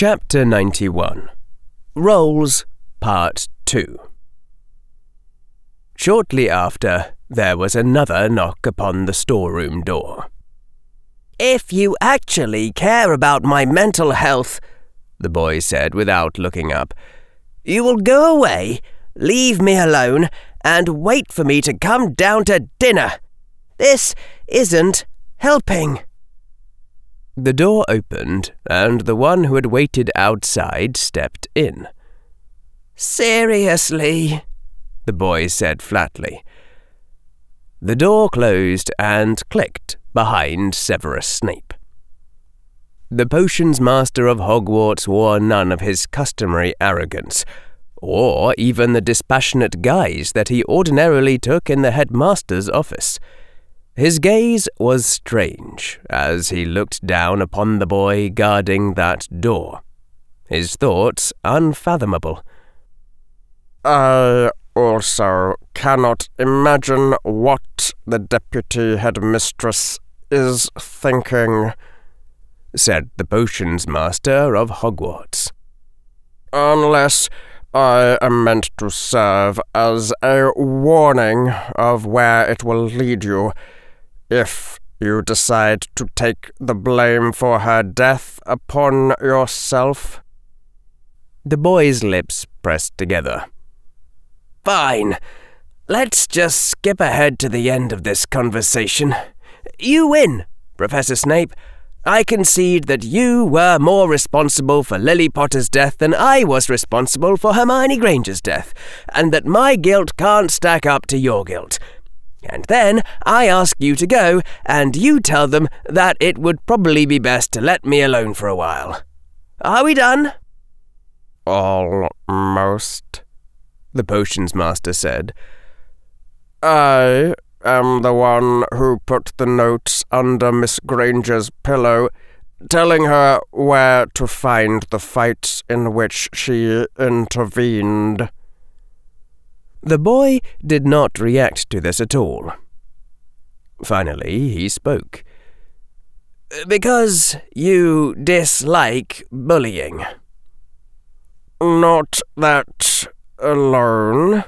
Chapter 91 Roles, Part 2 Shortly after, there was another knock upon the storeroom door. If you actually care about my mental health, the boy said without looking up, you will go away, leave me alone, and wait for me to come down to dinner. This isn't helping. The door opened, and the one who had waited outside stepped in. Seriously? The boy said flatly. The door closed and clicked behind Severus Snape. The potions master of Hogwarts wore none of his customary arrogance, or even the dispassionate guise that he ordinarily took in the headmaster's office. His gaze was strange as he looked down upon the boy guarding that door. His thoughts unfathomable. I also cannot imagine what the deputy headmistress is thinking, said the potions master of Hogwarts. Unless I am meant to serve as a warning of where it will lead you if you decide to take the blame for her death upon yourself. The boy's lips pressed together. Fine. Let's just skip ahead to the end of this conversation. You win, Professor Snape. I concede that you were more responsible for Lily Potter's death than I was responsible for Hermione Granger's death, and that my guilt can't stack up to your guilt. And then I ask you to go, and you tell them that it would probably be best to let me alone for a while. Are we done? Almost, the potions master said. I am the one who put the notes under Miss Granger's pillow, telling her where to find the fights in which she intervened. The boy did not react to this at all. Finally, he spoke. Because you dislike bullying. Not that alone.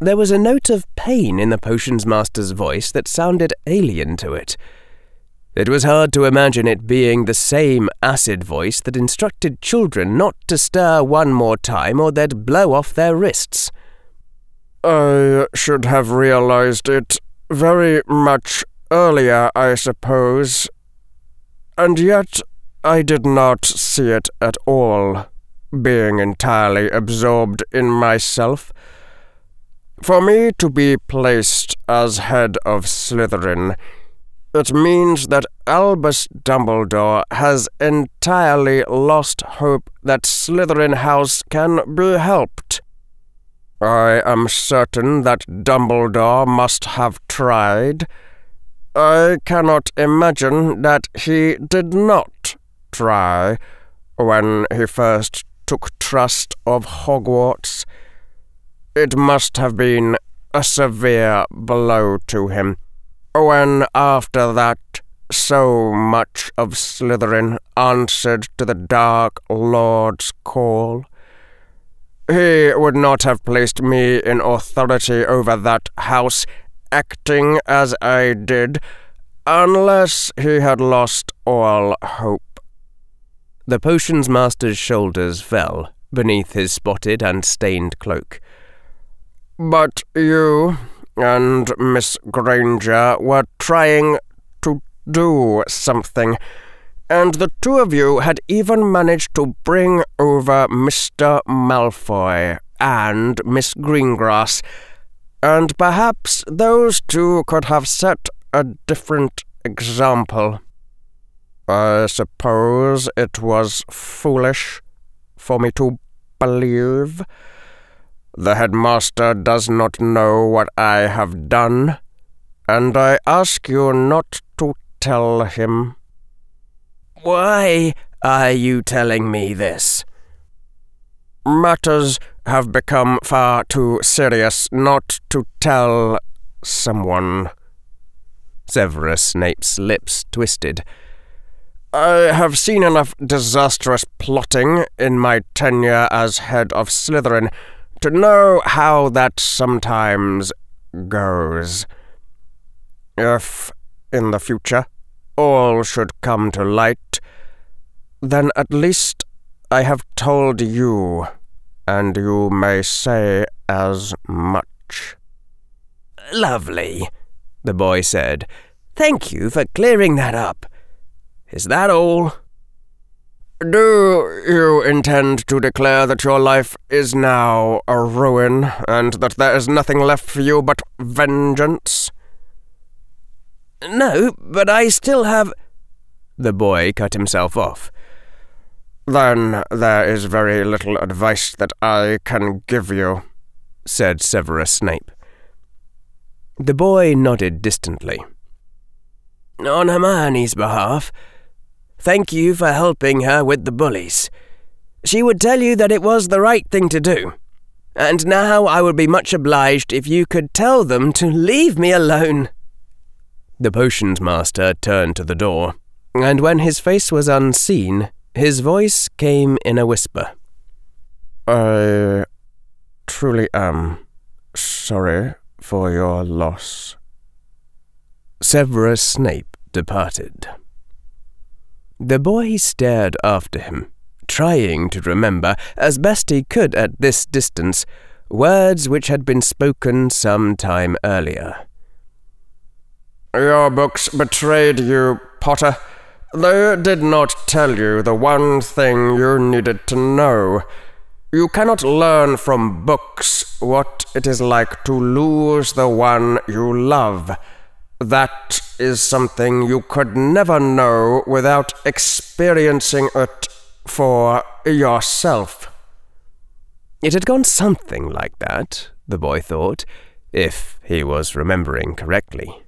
There was a note of pain in the potions master's voice that sounded alien to it. It was hard to imagine it being the same acid voice that instructed children not to stir one more time or they'd blow off their wrists. I should have realized it very much earlier, I suppose. And yet I did not see it at all, being entirely absorbed in myself. For me to be placed as head of Slytherin, it means that Albus Dumbledore has entirely lost hope that Slytherin House can be helped. I am certain that Dumbledore must have tried. I cannot imagine that he did not try when he first took trust of Hogwarts. It must have been a severe blow to him when, after that, so much of Slytherin answered to the Dark Lord's call. He would not have placed me in authority over that house, acting as I did, unless he had lost all hope. The potions master's shoulders fell beneath his spotted and stained cloak. But you and Miss Granger were trying to do something and the two of you had even managed to bring over Mr. Malfoy and Miss Greengrass, and perhaps those two could have set a different example. I suppose it was foolish for me to believe. The headmaster does not know what I have done, and I ask you not to tell him. Why are you telling me this? Matters have become far too serious not to tell someone. Severus Snape's lips twisted. I have seen enough disastrous plotting in my tenure as head of Slytherin to know how that sometimes goes. If, in the future, all should come to light, then at least I have told you, and you may say as much. Lovely, the boy said. Thank you for clearing that up. Is that all? Do you intend to declare that your life is now a ruin, and that there is nothing left for you but vengeance? No, but I still have. The boy cut himself off. Then there is very little advice that I can give you, said Severus Snape. The boy nodded distantly. On Hermione's behalf, Thank you for helping her with the bullies. She would tell you that it was the right thing to do. And now I would be much obliged if you could tell them to leave me alone. The potions master turned to the door, and when his face was unseen, his voice came in a whisper. I truly am sorry for your loss. Severus Snape departed. The boy stared after him, trying to remember, as best he could at this distance, words which had been spoken some time earlier. Your books betrayed you, Potter. They did not tell you the one thing you needed to know. You cannot learn from books what it is like to lose the one you love. That is something you could never know without experiencing it for yourself. It had gone something like that, the boy thought, if he was remembering correctly.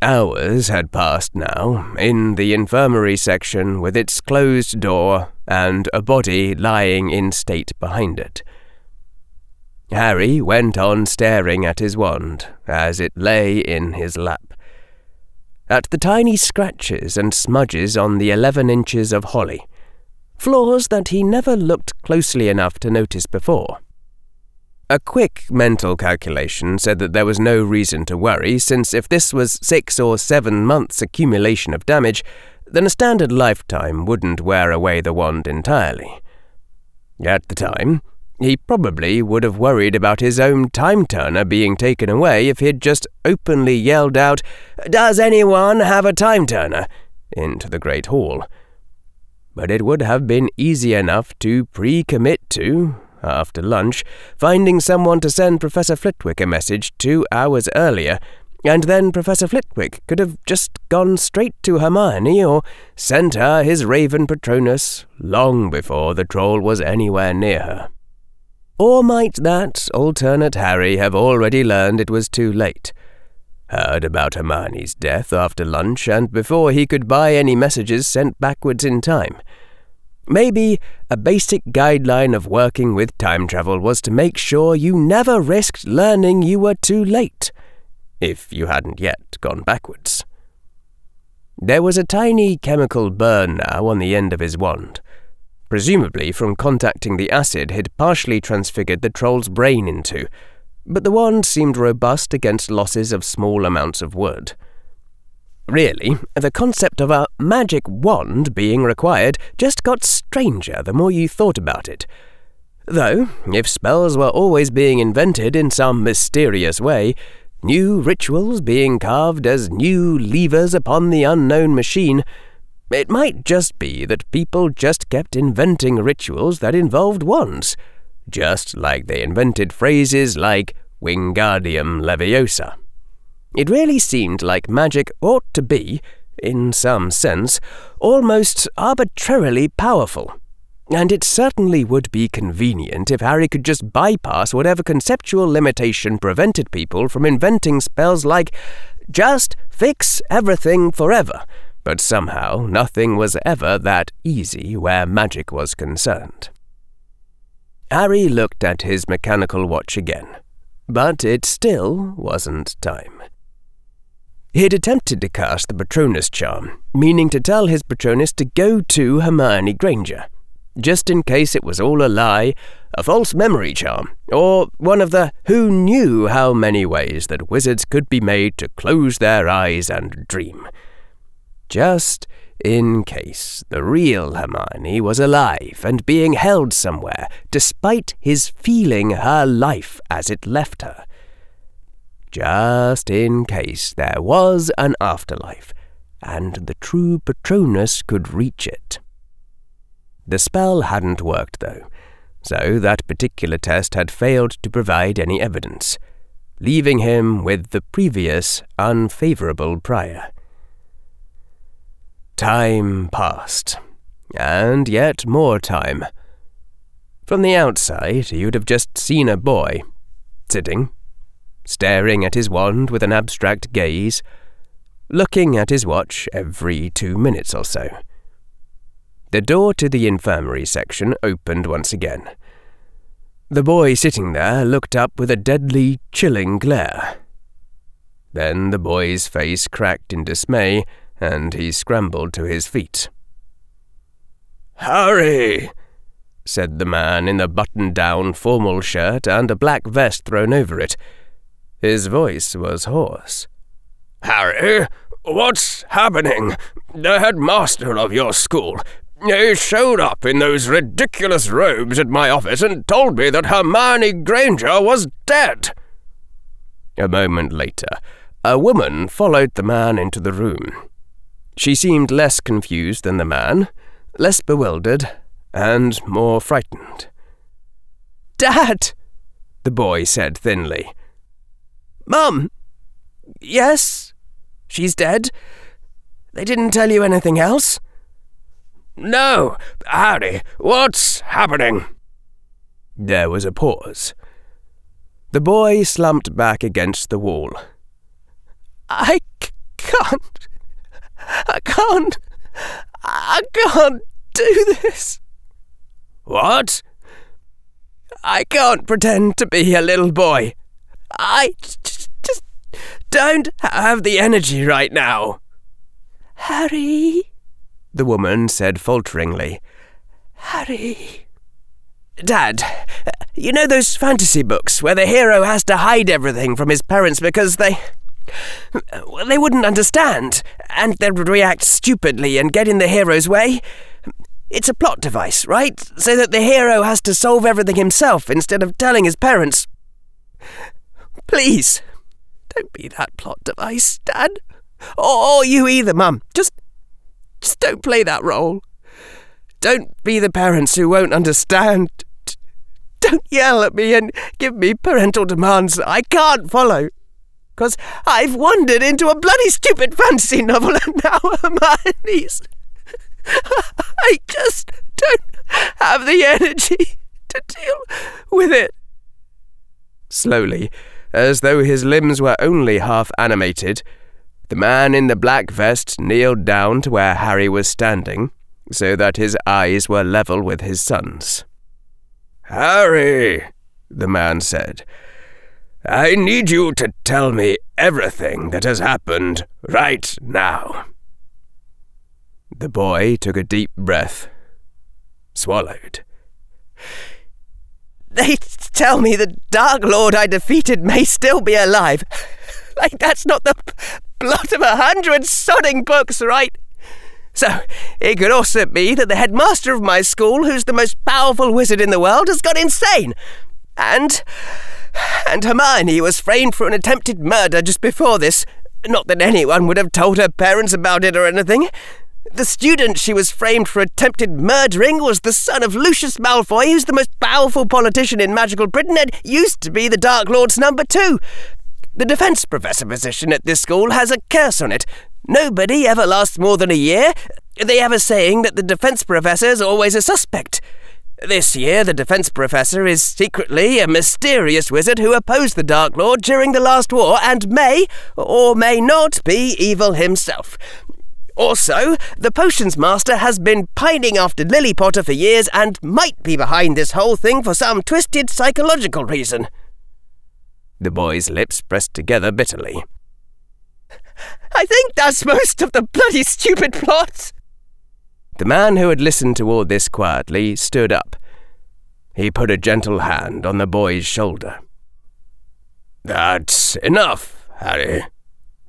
Hours had passed now, in the infirmary section with its closed door and a body lying in state behind it. Harry went on staring at his wand as it lay in his lap. At the tiny scratches and smudges on the eleven inches of holly, flaws that he never looked closely enough to notice before. A quick mental calculation said that there was no reason to worry, since if this was six or seven months' accumulation of damage, then a standard lifetime wouldn't wear away the wand entirely. At the time, he probably would have worried about his own time turner being taken away if he'd just openly yelled out, Does anyone have a time turner? into the Great Hall. But it would have been easy enough to pre commit to, after lunch, finding someone to send Professor Flitwick a message two hours earlier, and then Professor Flitwick could have just gone straight to Hermione or sent her his raven Patronus long before the troll was anywhere near her. Or might that alternate Harry have already learned it was too late? Heard about Hermione's death after lunch and before he could buy any messages sent backwards in time. Maybe a basic guideline of working with time travel was to make sure you never risked learning you were too late, if you hadn't yet gone backwards. There was a tiny chemical burn now on the end of his wand presumably from contacting the acid he'd partially transfigured the troll's brain into, but the wand seemed robust against losses of small amounts of wood. Really, the concept of a magic wand being required just got stranger the more you thought about it. Though, if spells were always being invented in some mysterious way, new rituals being carved as new levers upon the unknown machine, it might just be that people just kept inventing rituals that involved wands, just like they invented phrases like Wingardium Leviosa. It really seemed like magic ought to be, in some sense, almost arbitrarily powerful. And it certainly would be convenient if Harry could just bypass whatever conceptual limitation prevented people from inventing spells like just fix everything forever but somehow nothing was ever that easy where magic was concerned. Harry looked at his mechanical watch again, but it still wasn't time. He had attempted to cast the Patronus charm, meaning to tell his Patronus to go to Hermione Granger, just in case it was all a lie, a false memory charm, or one of the who knew how many ways that wizards could be made to close their eyes and dream. Just in case the real Hermione was alive and being held somewhere, despite his feeling her life as it left her just in case there was an afterlife, and the true Patronus could reach it. The spell hadn't worked, though, so that particular test had failed to provide any evidence, leaving him with the previous unfavorable prior. Time passed, and yet more time. From the outside, you'd have just seen a boy, sitting, staring at his wand with an abstract gaze, looking at his watch every two minutes or so. The door to the infirmary section opened once again. The boy sitting there looked up with a deadly, chilling glare. Then the boy's face cracked in dismay, and he scrambled to his feet. Harry! said the man in the button down formal shirt and a black vest thrown over it, his voice was hoarse. Harry, what's happening? The headmaster of your school. He showed up in those ridiculous robes at my office and told me that Hermione Granger was dead. A moment later, a woman followed the man into the room. She seemed less confused than the man, less bewildered, and more frightened. Dad, the boy said thinly. Mum! Yes? She's dead? They didn't tell you anything else? No. Harry, what's happening? There was a pause. The boy slumped back against the wall. I c- can't. I can't. I can't do this. What? I can't pretend to be a little boy. I just don't have the energy right now. Harry, the woman said falteringly. Harry. Dad, you know those fantasy books where the hero has to hide everything from his parents because they. they wouldn't understand, and they'd react stupidly and get in the hero's way? It's a plot device, right? So that the hero has to solve everything himself instead of telling his parents. Please, don't be that plot device, Dad. Or, you either, Mum. Just, just don't play that role. Don't be the parents who won't understand. Don't yell at me and give me parental demands I can't follow. Because I've wandered into a bloody stupid fantasy novel and now Hermione's. I just don't have the energy to deal with it. Slowly, as though his limbs were only half animated, the man in the black vest kneeled down to where Harry was standing, so that his eyes were level with his son's. Harry, the man said, I need you to tell me everything that has happened right now. The boy took a deep breath, swallowed. They tell me the Dark Lord I defeated may still be alive. like that's not the plot of a hundred sodding books, right? So, it could also be that the headmaster of my school, who's the most powerful wizard in the world, has gone insane. And. And Hermione was framed for an attempted murder just before this. Not that anyone would have told her parents about it or anything. The student she was framed for attempted murdering was the son of Lucius Malfoy, who's the most powerful politician in magical Britain and used to be the Dark Lord's number two. The defense professor position at this school has a curse on it. Nobody ever lasts more than a year. They have a saying that the defense professor is always a suspect. This year, the defense professor is secretly a mysterious wizard who opposed the Dark Lord during the last war and may, or may not, be evil himself. Also, the potions master has been pining after Lily Potter for years and might be behind this whole thing for some twisted psychological reason. The boy's lips pressed together bitterly. I think that's most of the bloody stupid plot. The man who had listened to all this quietly stood up. He put a gentle hand on the boy's shoulder. That's enough, Harry,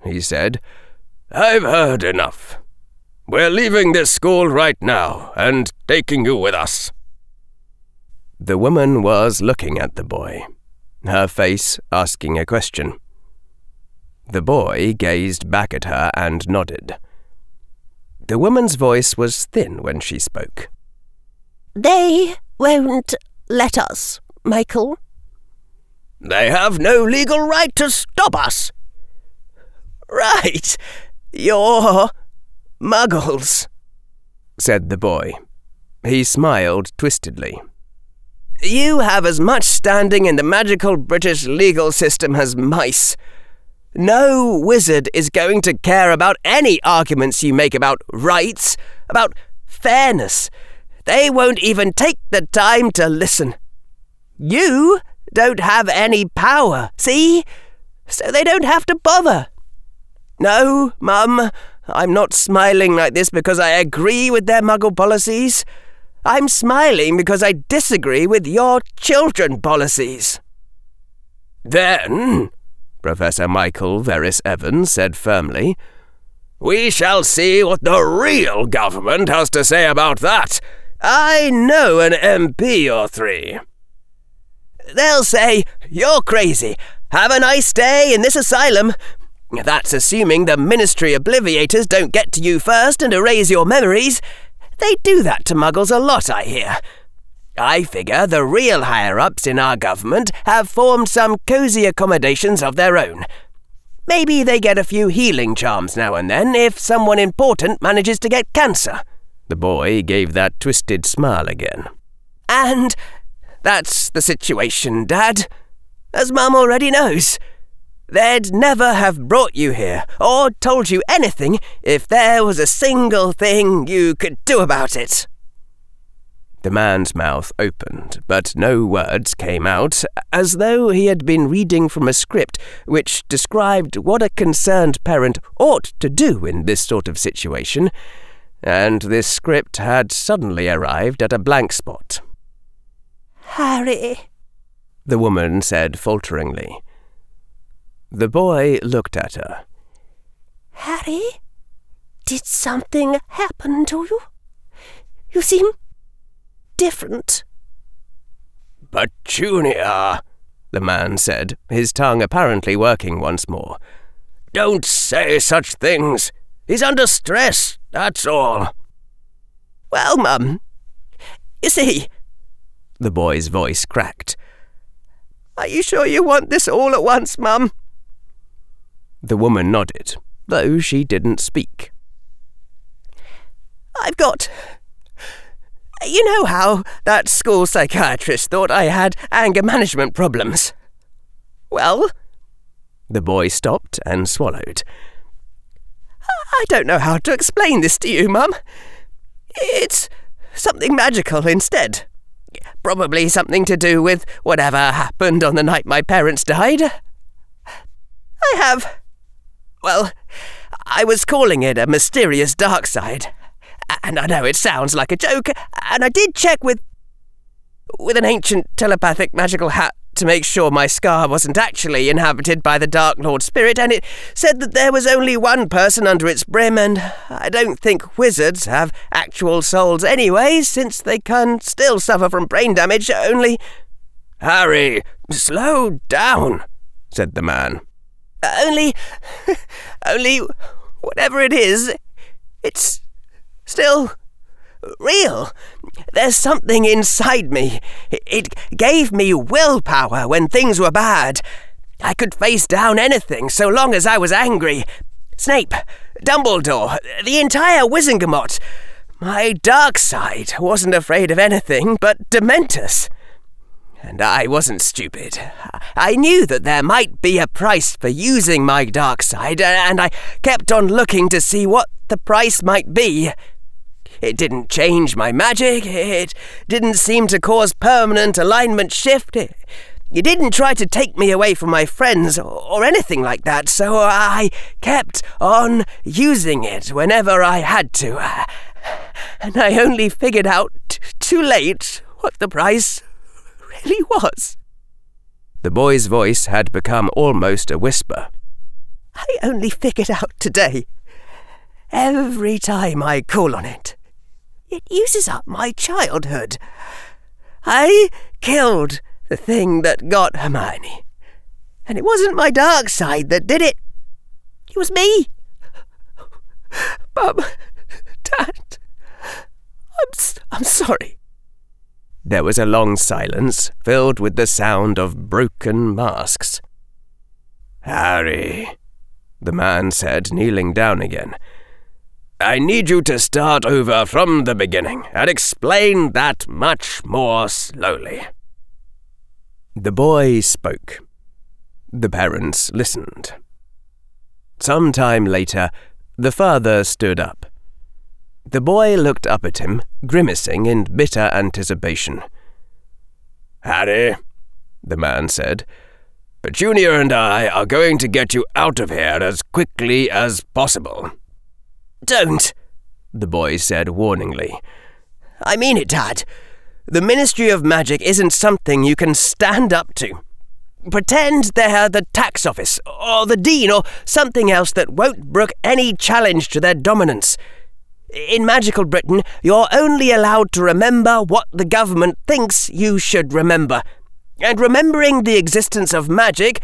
he said. I've heard enough. We're leaving this school right now and taking you with us. The woman was looking at the boy, her face asking a question. The boy gazed back at her and nodded. The woman's voice was thin when she spoke. They won't let us, Michael. They have no legal right to stop us. Right. You're muggles, said the boy. He smiled twistedly. You have as much standing in the magical British legal system as mice. No wizard is going to care about any arguments you make about rights, about fairness. They won't even take the time to listen. You don't have any power, see? So they don't have to bother. No, Mum, I'm not smiling like this because I agree with their muggle policies. I'm smiling because I disagree with your children policies. Then, Professor Michael Verres Evans said firmly. We shall see what the real government has to say about that. I know an MP or three. They'll say, You're crazy. Have a nice day in this asylum. That's assuming the Ministry Obliviators don't get to you first and erase your memories. They do that to muggles a lot, I hear. I figure the real higher ups in our government have formed some cosy accommodations of their own. Maybe they get a few healing charms now and then if someone important manages to get cancer. The boy gave that twisted smile again. And that's the situation, Dad. As Mum already knows. They'd never have brought you here or told you anything if there was a single thing you could do about it. The man's mouth opened, but no words came out, as though he had been reading from a script which described what a concerned parent ought to do in this sort of situation, and this script had suddenly arrived at a blank spot. Harry, the woman said falteringly. The boy looked at her. Harry, did something happen to you? You seem different. Petunia, the man said, his tongue apparently working once more. Don't say such things. He's under stress, that's all. Well, Mum, you see, the boy's voice cracked. Are you sure you want this all at once, Mum? The woman nodded, though she didn't speak. I've got you know how that school psychiatrist thought I had anger management problems? Well, the boy stopped and swallowed. I don't know how to explain this to you, Mum. It's something magical instead. Probably something to do with whatever happened on the night my parents died. I have. Well, I was calling it a mysterious dark side. And I know it sounds like a joke, and I did check with. with an ancient telepathic magical hat to make sure my scar wasn't actually inhabited by the Dark Lord Spirit, and it said that there was only one person under its brim, and I don't think wizards have actual souls anyway, since they can still suffer from brain damage, only. Harry, slow down, said the man. Only. only. whatever it is, it's still real. There's something inside me. It gave me willpower when things were bad. I could face down anything so long as I was angry. Snape, Dumbledore, the entire Wizengamot. My dark side wasn't afraid of anything but Dementors. And I wasn't stupid. I knew that there might be a price for using my dark side, and I kept on looking to see what the price might be. It didn't change my magic. It didn't seem to cause permanent alignment shift. It, didn't try to take me away from my friends or anything like that, so I kept on using it whenever I had to. And I only figured out t- too late what the price really was. The boy's voice had become almost a whisper. I only figured out today. Every time I call on it, it uses up my childhood. I killed the thing that got Hermione. And it wasn't my dark side that did it. It was me. Mum, Dad, I'm, I'm sorry. There was a long silence, filled with the sound of broken masks. Harry, the man said, kneeling down again. I need you to start over from the beginning and explain that much more slowly. The boy spoke. The parents listened. Some time later, the father stood up. The boy looked up at him, grimacing in bitter anticipation. Harry, the man said, Petunia and I are going to get you out of here as quickly as possible. Don't, the boy said warningly. I mean it, Dad. The Ministry of Magic isn't something you can stand up to. Pretend they're the tax office, or the dean, or something else that won't brook any challenge to their dominance. In magical Britain, you're only allowed to remember what the government thinks you should remember. And remembering the existence of magic,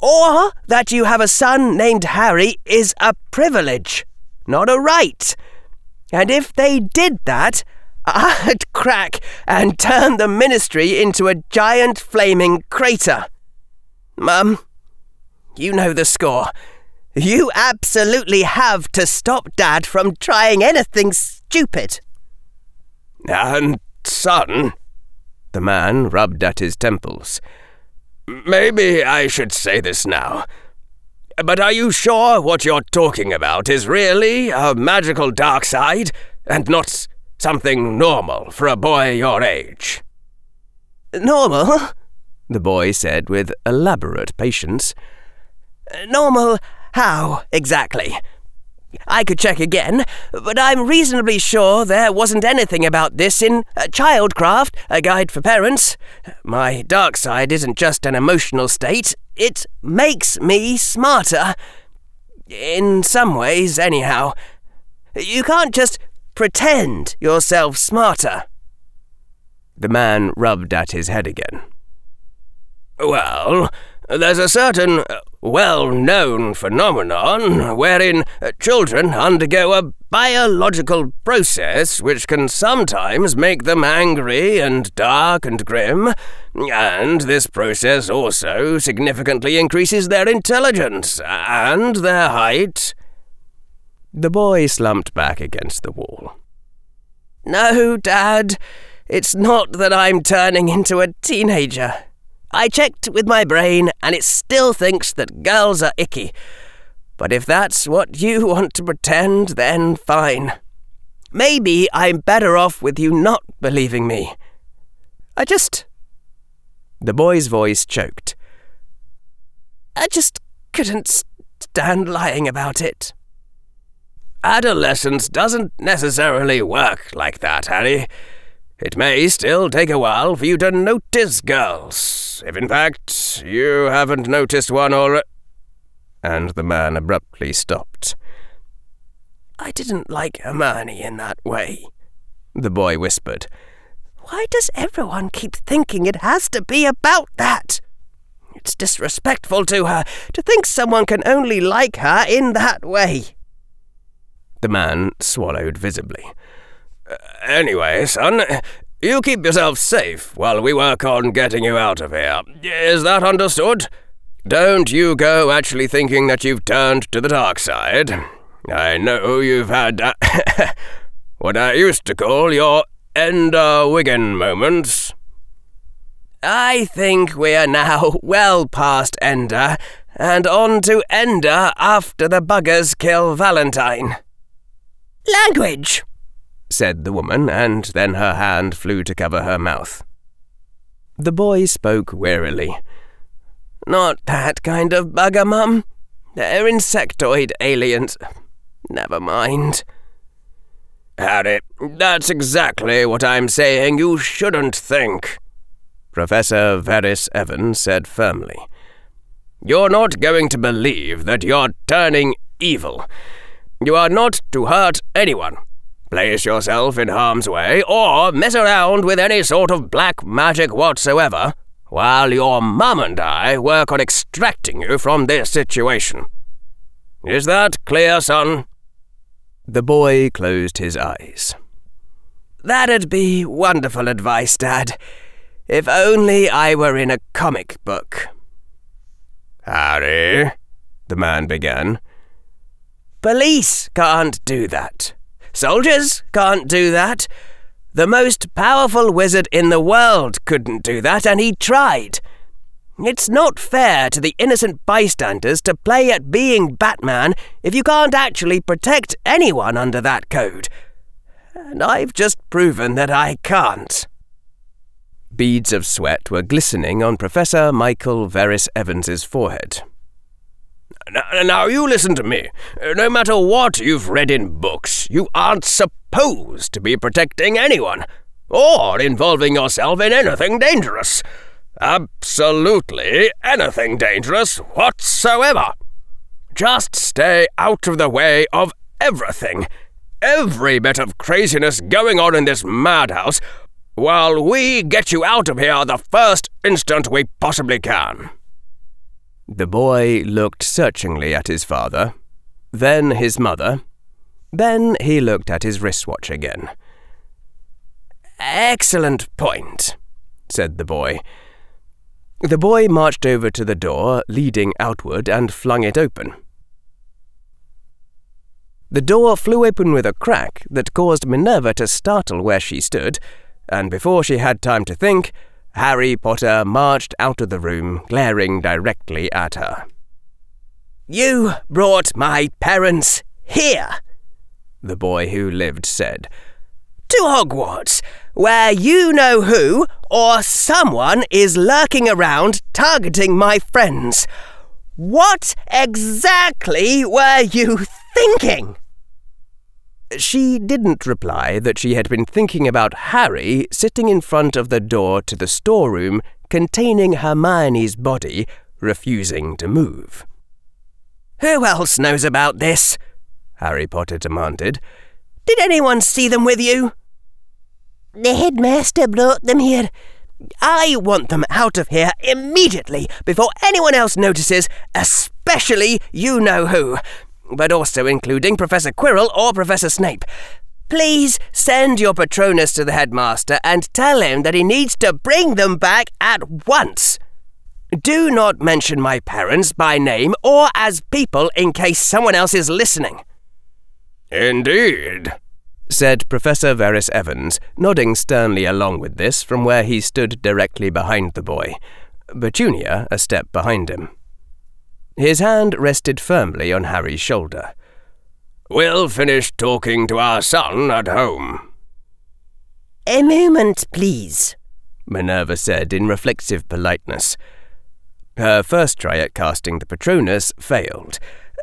or that you have a son named Harry, is a privilege, not a right. And if they did that, I'd crack and turn the ministry into a giant flaming crater. Mum, you know the score. You absolutely have to stop Dad from trying anything stupid. And, son, the man rubbed at his temples. Maybe I should say this now. But are you sure what you're talking about is really a magical dark side and not something normal for a boy your age? Normal? The boy said with elaborate patience. Normal how, exactly? I could check again, but I'm reasonably sure there wasn't anything about this in uh, Childcraft, a guide for parents. My dark side isn't just an emotional state, it makes me smarter. In some ways, anyhow. You can't just pretend yourself smarter. The man rubbed at his head again. Well, there's a certain well known phenomenon wherein children undergo a biological process which can sometimes make them angry and dark and grim, and this process also significantly increases their intelligence and their height. The boy slumped back against the wall. No, Dad, it's not that I'm turning into a teenager. I checked with my brain, and it still thinks that girls are icky. But if that's what you want to pretend, then fine. Maybe I'm better off with you not believing me. I just. The boy's voice choked. I just couldn't stand lying about it. Adolescence doesn't necessarily work like that, Harry. It may still take a while for you to notice girls, if in fact you haven't noticed one or. And the man abruptly stopped. I didn't like Hermione in that way, the boy whispered. Why does everyone keep thinking it has to be about that? It's disrespectful to her to think someone can only like her in that way. The man swallowed visibly. Anyway, son, you keep yourself safe while we work on getting you out of here. Is that understood? Don't you go actually thinking that you've turned to the dark side. I know you've had uh, what I used to call your Ender Wiggin moments. I think we are now well past Ender, and on to Ender after the buggers kill Valentine. Language! Said the woman, and then her hand flew to cover her mouth. The boy spoke wearily. Not that kind of bugger, Mum. They're insectoid aliens. Never mind. Harry, that's exactly what I'm saying you shouldn't think, Professor Verres Evans said firmly. You're not going to believe that you're turning evil. You are not to hurt anyone, place yourself in harm's way, or mess around with any sort of black magic whatsoever, while your mum and I work on extracting you from this situation. Is that clear, son? The boy closed his eyes. That'd be wonderful advice, Dad. If only I were in a comic book. Harry, the man began. Police can't do that. Soldiers can't do that. The most powerful wizard in the world couldn't do that, and he tried. It's not fair to the innocent bystanders to play at being Batman if you can't actually protect anyone under that code. And I've just proven that I can't. Beads of sweat were glistening on Professor Michael Verres Evans's forehead. Now, now, you listen to me. No matter what you've read in books, you aren't supposed to be protecting anyone, or involving yourself in anything dangerous. Absolutely anything dangerous whatsoever. Just stay out of the way of everything. Every bit of craziness going on in this madhouse, while we get you out of here the first instant we possibly can. The boy looked searchingly at his father, then his mother, then he looked at his wristwatch again. Excellent point, said the boy. The boy marched over to the door leading outward and flung it open. The door flew open with a crack that caused Minerva to startle where she stood, and before she had time to think, Harry Potter marched out of the room, glaring directly at her. You brought my parents here, the boy who lived said. To Hogwarts, where you know who or someone is lurking around targeting my friends. What exactly were you thinking? She didn't reply that she had been thinking about Harry sitting in front of the door to the storeroom containing Hermione's body, refusing to move. Who else knows about this? Harry Potter demanded. Did anyone see them with you? The headmaster brought them here. I want them out of here immediately before anyone else notices, especially you know who but also including Professor Quirrell or Professor Snape. Please send your Patronus to the headmaster and tell him that he needs to bring them back at once. Do not mention my parents by name or as people in case someone else is listening. Indeed, said Professor Verres Evans, nodding sternly along with this from where he stood directly behind the boy, Petunia a step behind him. His hand rested firmly on Harry's shoulder. We'll finish talking to our son at home. A moment, please, Minerva said in reflexive politeness. Her first try at casting the Patronus failed,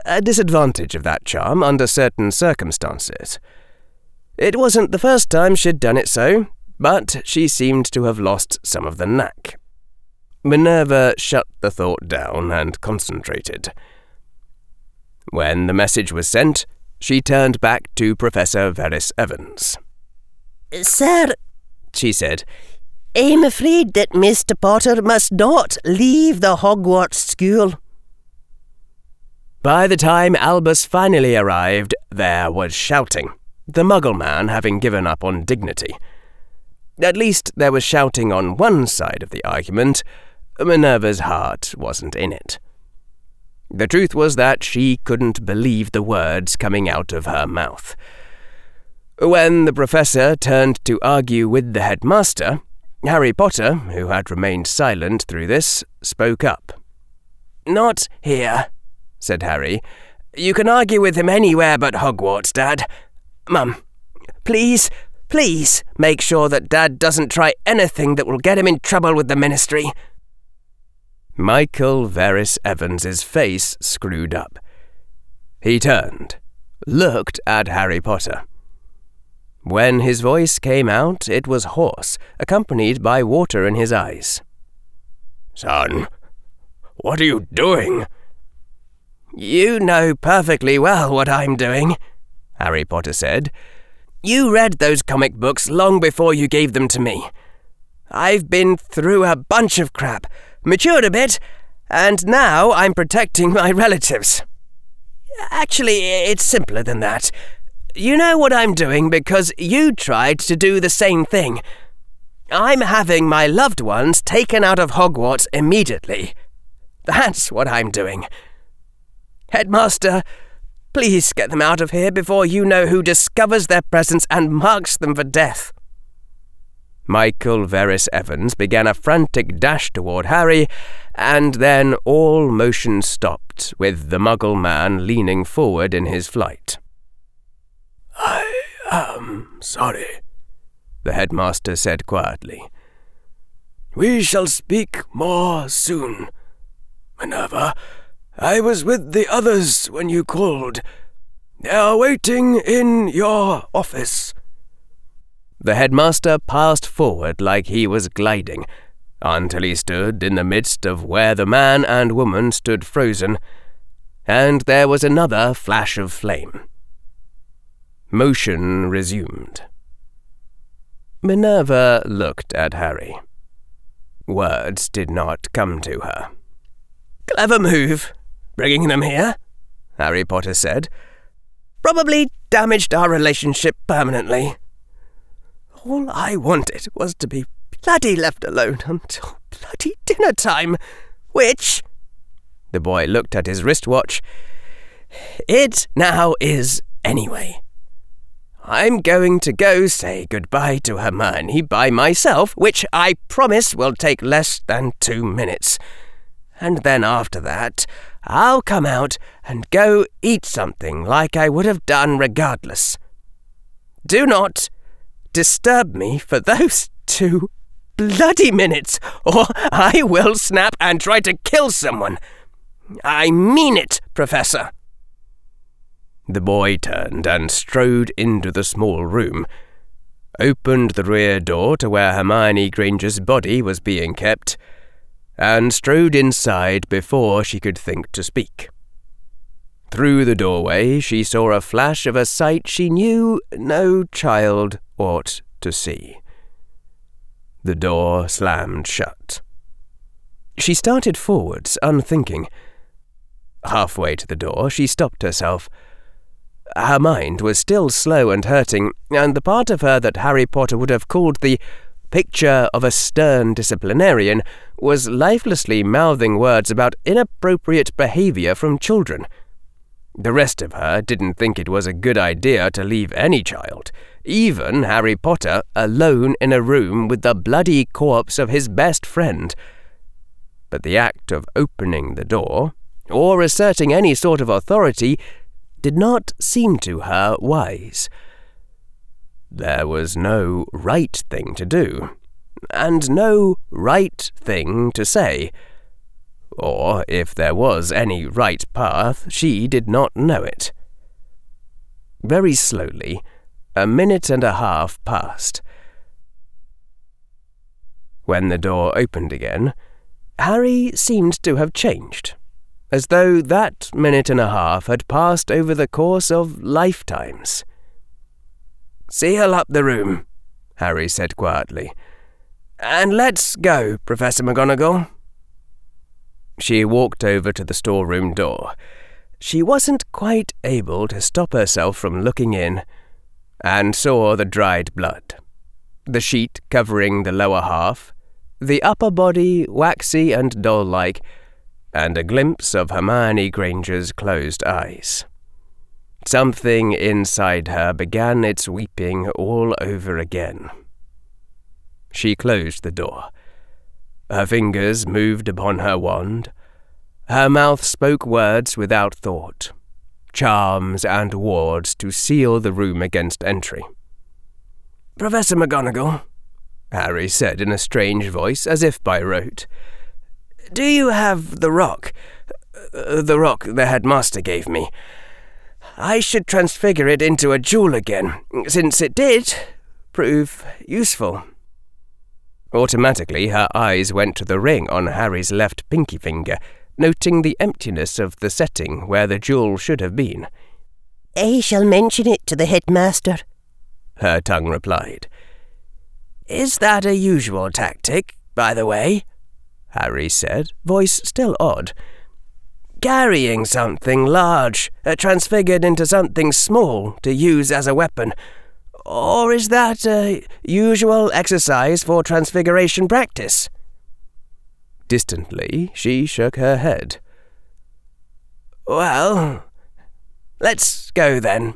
a disadvantage of that charm under certain circumstances. It wasn't the first time she'd done it so, but she seemed to have lost some of the knack. Minerva shut the thought down and concentrated. When the message was sent, she turned back to Professor Verres Evans. Sir, she said, I'm afraid that Mr. Potter must not leave the Hogwarts school. By the time Albus finally arrived, there was shouting, the Muggle man having given up on dignity. At least there was shouting on one side of the argument, Minerva's heart wasn't in it. The truth was that she couldn't believe the words coming out of her mouth. When the professor turned to argue with the headmaster, Harry Potter, who had remained silent through this, spoke up. Not here, said Harry. You can argue with him anywhere but Hogwarts, Dad. Mum, please, please make sure that Dad doesn't try anything that will get him in trouble with the Ministry. Michael Verres Evans's face screwed up. He turned, looked at Harry Potter. When his voice came out, it was hoarse, accompanied by water in his eyes. Son, what are you doing? You know perfectly well what I'm doing, Harry Potter said. You read those comic books long before you gave them to me. I've been through a bunch of crap, matured a bit, and now I'm protecting my relatives. Actually, it's simpler than that. You know what I'm doing because you tried to do the same thing. I'm having my loved ones taken out of Hogwarts immediately. That's what I'm doing. Headmaster, please get them out of here before you know who discovers their presence and marks them for death. Michael Verres Evans began a frantic dash toward Harry, and then all motion stopped, with the Muggle man leaning forward in his flight. I am sorry, the headmaster said quietly. We shall speak more soon. Minerva, I was with the others when you called. They are waiting in your office. The headmaster passed forward like he was gliding, until he stood in the midst of where the man and woman stood frozen, and there was another flash of flame. Motion resumed. Minerva looked at Harry. Words did not come to her. Clever move, bringing them here, Harry Potter said. Probably damaged our relationship permanently. All I wanted was to be bloody left alone until bloody dinner time, which. The boy looked at his wristwatch. It now is anyway. I'm going to go say goodbye to Hermione by myself, which I promise will take less than two minutes. And then after that, I'll come out and go eat something like I would have done regardless. Do not disturb me for those two bloody minutes, or I will snap and try to kill someone. I mean it, Professor. The boy turned and strode into the small room, opened the rear door to where Hermione Granger's body was being kept, and strode inside before she could think to speak. Through the doorway, she saw a flash of a sight she knew no child ought to see. The door slammed shut. She started forwards, unthinking. Halfway to the door, she stopped herself. Her mind was still slow and hurting, and the part of her that Harry Potter would have called the picture of a stern disciplinarian was lifelessly mouthing words about inappropriate behavior from children. The rest of her didn't think it was a good idea to leave any child, even Harry Potter, alone in a room with the bloody corpse of his best friend. But the act of opening the door, or asserting any sort of authority, did not seem to her wise. There was no right thing to do, and no right thing to say. Or, if there was any right path, she did not know it. Very slowly, a minute and a half passed. When the door opened again, Harry seemed to have changed, as though that minute and a half had passed over the course of lifetimes. Seal up the room, Harry said quietly. And let's go, Professor McGonagall. She walked over to the storeroom door. She wasn't quite able to stop herself from looking in, and saw the dried blood, the sheet covering the lower half, the upper body waxy and doll like, and a glimpse of Hermione Granger's closed eyes. Something inside her began its weeping all over again. She closed the door. Her fingers moved upon her wand. Her mouth spoke words without thought, charms and wards to seal the room against entry. Professor McGonagall, Harry said in a strange voice, as if by rote, Do you have the rock? Uh, the rock the headmaster gave me. I should transfigure it into a jewel again, since it did prove useful. Automatically, her eyes went to the ring on Harry's left pinky finger, noting the emptiness of the setting where the jewel should have been. I shall mention it to the headmaster, her tongue replied. Is that a usual tactic, by the way? Harry said, voice still odd. Carrying something large, uh, transfigured into something small to use as a weapon. Or is that a usual exercise for transfiguration practice? Distantly, she shook her head. Well, let's go then.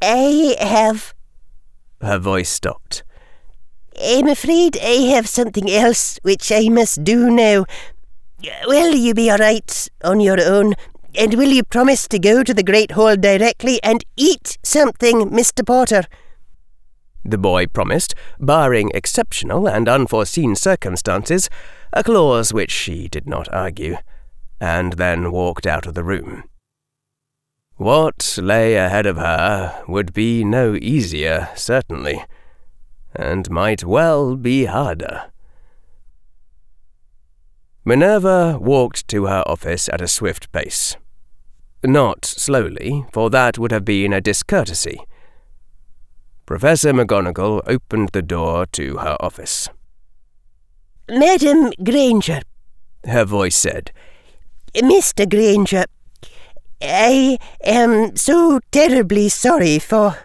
I have. Her voice stopped. I'm afraid I have something else which I must do now. Will you be all right on your own? And will you promise to go to the Great Hall directly and eat something, Mr. Potter? The boy promised, barring exceptional and unforeseen circumstances, a clause which she did not argue, and then walked out of the room. What lay ahead of her would be no easier, certainly, and might well be harder. Minerva walked to her office at a swift pace. Not slowly, for that would have been a discourtesy. Professor McGonagall opened the door to her office. Madam Granger, her voice said. Mr. Granger, I am so terribly sorry for